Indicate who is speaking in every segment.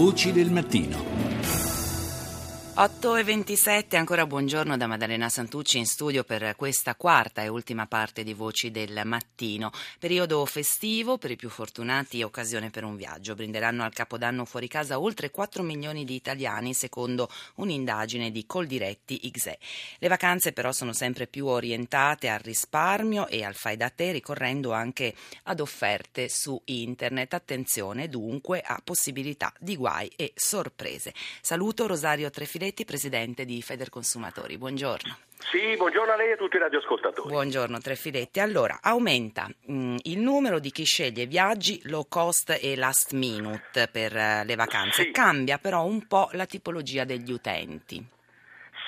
Speaker 1: Voci del mattino.
Speaker 2: 8 e 27, ancora buongiorno da Maddalena Santucci in studio per questa quarta e ultima parte di Voci del Mattino. Periodo festivo, per i più fortunati occasione per un viaggio. Brinderanno al Capodanno fuori casa oltre 4 milioni di italiani secondo un'indagine di Coldiretti XE. Le vacanze però sono sempre più orientate al risparmio e al fai da te ricorrendo anche ad offerte su internet. Attenzione dunque a possibilità di guai e sorprese. Saluto Rosario Trefiletti Giletti, presidente di Federconsumatori. Buongiorno.
Speaker 3: Sì, buongiorno a lei e a tutti i radioascoltatori.
Speaker 2: Buongiorno Trefiletti. Allora, aumenta mh, mm, il numero di chi sceglie viaggi low cost e last minute per uh, le vacanze.
Speaker 3: Sì.
Speaker 2: Cambia però un po' la tipologia degli utenti.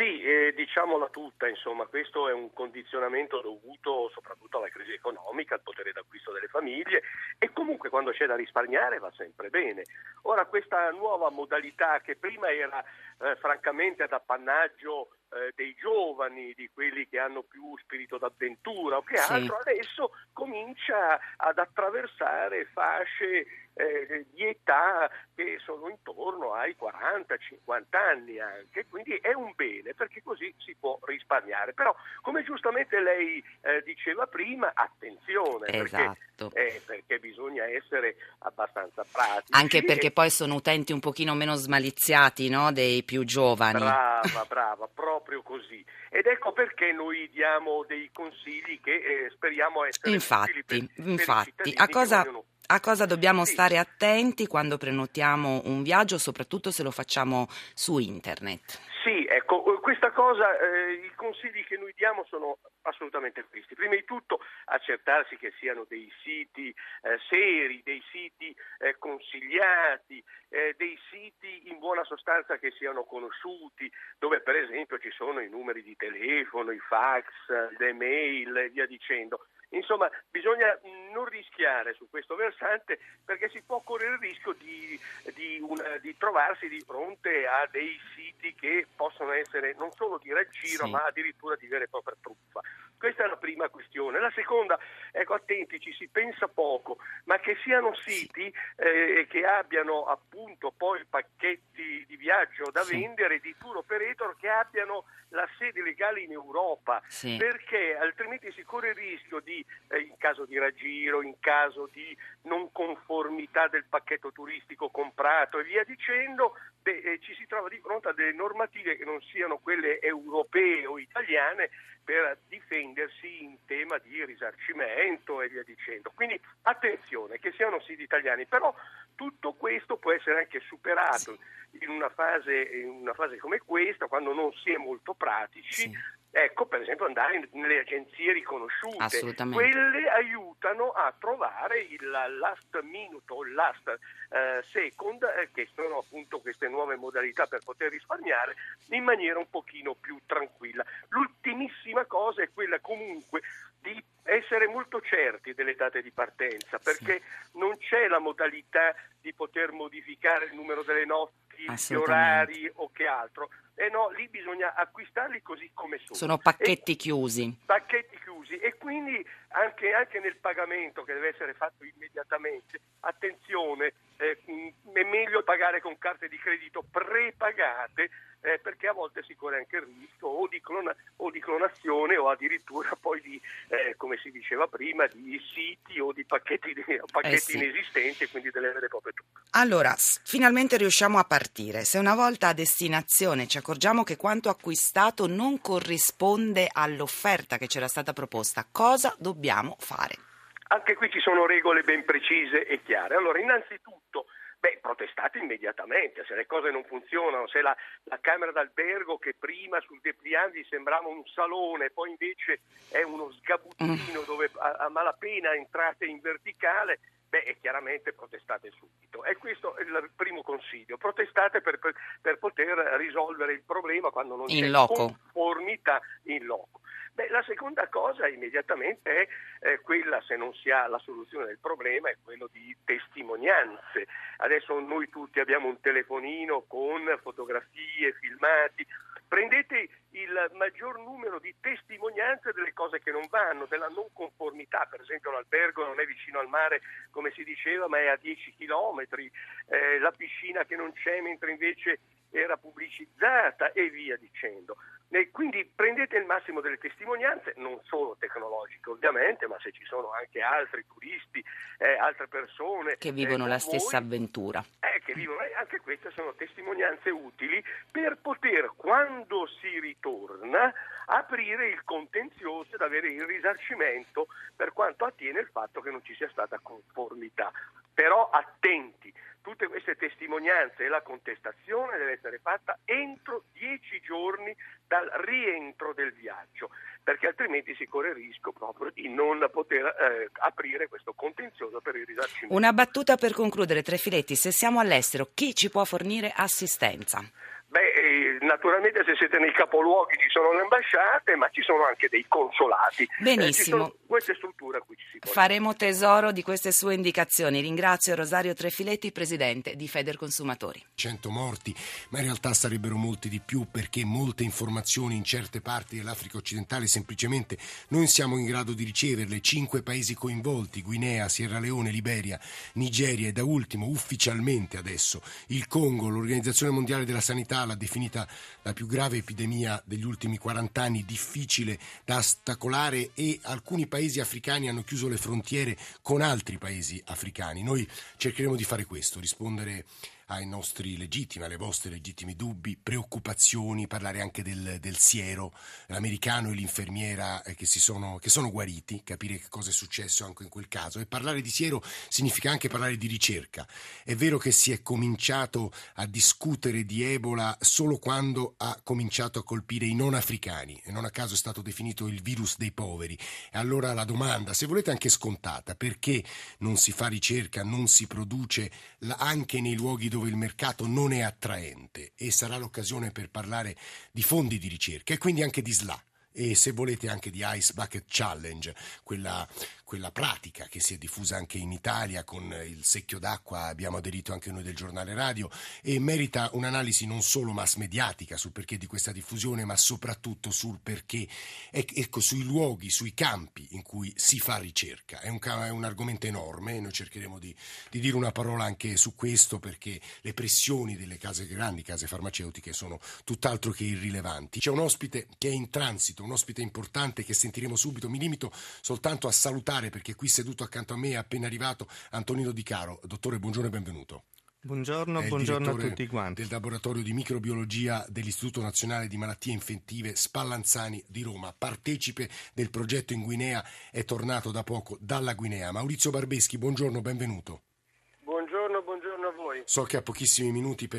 Speaker 3: Sì, eh, diciamola tutta, insomma, questo è un condizionamento dovuto soprattutto alla crisi economica, al potere d'acquisto delle famiglie e comunque quando c'è da risparmiare va sempre bene. Ora questa nuova modalità che prima era eh, francamente ad appannaggio eh, dei giovani, di quelli che hanno più spirito d'avventura o che sì. altro, adesso comincia ad attraversare fasce eh, di età che sono intorno ai 40-50 anni anche, quindi è un bene perché così si può risparmiare. Però come giustamente lei eh, diceva prima, attenzione,
Speaker 2: esatto.
Speaker 3: perché, eh, perché, bisogna essere abbastanza pratici.
Speaker 2: Anche perché poi sono utenti un pochino meno smaliziati no? dei più giovani.
Speaker 3: Brava, brava, proprio così. Ed ecco perché noi diamo dei consigli che eh, speriamo essere
Speaker 2: infatti,
Speaker 3: per,
Speaker 2: infatti,
Speaker 3: per
Speaker 2: a cosa a cosa dobbiamo sì. stare attenti quando prenotiamo un viaggio, soprattutto se lo facciamo su internet?
Speaker 3: Sì, ecco, questa cosa, eh, i consigli che noi diamo sono assolutamente questi. Prima di tutto accertarsi che siano dei siti eh, seri, dei siti eh, consigliati, eh, dei siti in buona sostanza che siano conosciuti, dove per esempio ci sono i numeri di telefono, i fax, le mail e via dicendo. Insomma, bisogna non rischiare su questo versante perché si può correre il rischio di, di, una, di trovarsi di fronte a dei siti che possono essere non solo di raggiro sì. ma addirittura di vera e propria truffa. Questa è la prima questione. La seconda, ecco, attenti, ci si pensa poco, ma che siano siti eh, che abbiano appunto poi pacchetti di viaggio da sì. vendere di tour operator che abbiano la sede legale in Europa, sì. perché altrimenti si corre il rischio di, eh, in caso di raggiro, in caso di non conformità del pacchetto turistico comprato e via dicendo, beh, eh, ci si trova di fronte a delle normative che non siano quelle europee o italiane per difendersi in tema di risarcimento e via dicendo. Quindi attenzione che siano siti italiani, però tutto questo può essere anche superato in una fase, in una fase come questa, quando non si è molto pratici, sì. Ecco, per esempio, andare nelle agenzie riconosciute. Quelle aiutano a trovare il last minute o il last eh, second, eh, che sono appunto queste nuove modalità per poter risparmiare, in maniera un pochino più tranquilla. L'ultimissima cosa è quella comunque di essere molto certi delle date di partenza, perché sì. non c'è la modalità di poter modificare il numero delle notti, gli orari o che altro. E eh no, lì bisogna acquistarli così come sono.
Speaker 2: Sono pacchetti e, chiusi.
Speaker 3: Pacchetti chiusi e quindi anche, anche, nel pagamento che deve essere fatto immediatamente, attenzione, eh, è meglio pagare con carte di credito prepagate eh, perché a volte si corre anche il rischio o di, clona, o di clonazione o addirittura poi di, eh, come si diceva prima, di siti o di pacchetti, di, pacchetti eh sì. inesistenti e quindi delle vere e proprie truppe.
Speaker 2: Allora, finalmente riusciamo a partire. Se una volta a destinazione ci accorgiamo che quanto acquistato non corrisponde all'offerta che c'era stata proposta, cosa dobbiamo fare?
Speaker 3: Anche qui ci sono regole ben precise e chiare. Allora, innanzitutto Beh, protestate immediatamente, se le cose non funzionano, se la, la camera d'albergo che prima sul depliant sembrava un salone, poi invece è uno sgabuzzino mm. dove a, a malapena entrate in verticale, beh, chiaramente protestate subito. E questo è il primo consiglio, protestate per, per, per poter risolvere il problema quando non
Speaker 2: in
Speaker 3: c'è
Speaker 2: loco.
Speaker 3: conformità in loco. Beh, la seconda cosa immediatamente è eh, quella, se non si ha la soluzione del problema, è quello di testimonianze. Adesso noi tutti abbiamo un telefonino con fotografie, filmati, prendete il maggior numero di testimonianze delle cose che non vanno, della non conformità, per esempio l'albergo non è vicino al mare come si diceva ma è a 10 chilometri, eh, la piscina che non c'è mentre invece era pubblicizzata e via dicendo. Quindi prendete il massimo delle testimonianze, non solo tecnologiche ovviamente, ma se ci sono anche altri turisti, eh, altre persone
Speaker 2: che vivono
Speaker 3: eh,
Speaker 2: la stessa avventura.
Speaker 3: Eh, che vivono, eh, anche queste sono testimonianze utili per poter, quando si ritorna, aprire il contenzioso ed avere il risarcimento per quanto attiene il fatto che non ci sia stata conformità. Però attenti, tutte queste testimonianze e la contestazione deve essere fatta entro dieci giorni dal rientro del viaggio, perché altrimenti si corre il rischio proprio di non poter eh, aprire questo contenzioso per il risarcimento.
Speaker 2: Una battuta per concludere, Trefiletti, se siamo all'estero, chi ci può fornire assistenza?
Speaker 3: Naturalmente se siete nei capoluoghi ci sono le ambasciate, ma ci sono anche dei consolati.
Speaker 2: Benissimo.
Speaker 3: Eh, queste strutture a cui ci si può.
Speaker 2: Faremo tesoro di queste sue indicazioni. Ringrazio Rosario Trefiletti, presidente di Feder Consumatori.
Speaker 1: 100 morti, ma in realtà sarebbero molti di più perché molte informazioni in certe parti dell'Africa occidentale semplicemente non siamo in grado di riceverle. Cinque paesi coinvolti, Guinea, Sierra Leone, Liberia, Nigeria e da ultimo ufficialmente adesso il Congo, l'Organizzazione Mondiale della Sanità l'ha definita la più grave epidemia degli ultimi 40 anni, difficile da ostacolare e alcuni paesi africani hanno chiuso le frontiere con altri paesi africani. Noi cercheremo di fare questo, rispondere ai nostri legittimi, alle vostre legittimi dubbi, preoccupazioni, parlare anche del, del siero, l'americano e l'infermiera eh, che, sono, che sono guariti, capire che cosa è successo anche in quel caso. E parlare di siero significa anche parlare di ricerca. È vero che si è cominciato a discutere di Ebola solo quando ha cominciato a colpire i non africani e non a caso è stato definito il virus dei poveri. E allora la domanda, se volete anche scontata, perché non si fa ricerca, non si produce anche nei luoghi dove dove il mercato non è attraente e sarà l'occasione per parlare di fondi di ricerca e quindi anche di SLA e se volete anche di Ice Bucket Challenge, quella, quella, pratica che si è diffusa anche in Italia con il secchio d'acqua, abbiamo aderito anche noi del giornale radio e merita un'analisi non solo mass mediatica sul perché di questa diffusione, ma soprattutto sul perché, ecco, sui luoghi, sui campi in cui si fa ricerca. È un, è un argomento enorme e noi cercheremo di, di, dire una parola anche su questo perché le pressioni delle case grandi, case farmaceutiche sono tutt'altro che irrilevanti. C'è un ospite che è in transito un ospite importante che sentiremo subito. Mi limito soltanto a salutare perché qui seduto accanto a me è appena arrivato Antonino Di Caro. Dottore, buongiorno e benvenuto.
Speaker 4: Buongiorno, buongiorno a tutti quanti.
Speaker 1: Del laboratorio di microbiologia dell'Istituto Nazionale di Malattie Infettive Spallanzani di Roma, partecipe del progetto in Guinea, è tornato da poco dalla Guinea. Maurizio Barbeschi, buongiorno, benvenuto.
Speaker 3: Buongiorno, buongiorno a voi.
Speaker 1: So che ha pochissimi minuti per